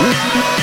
Música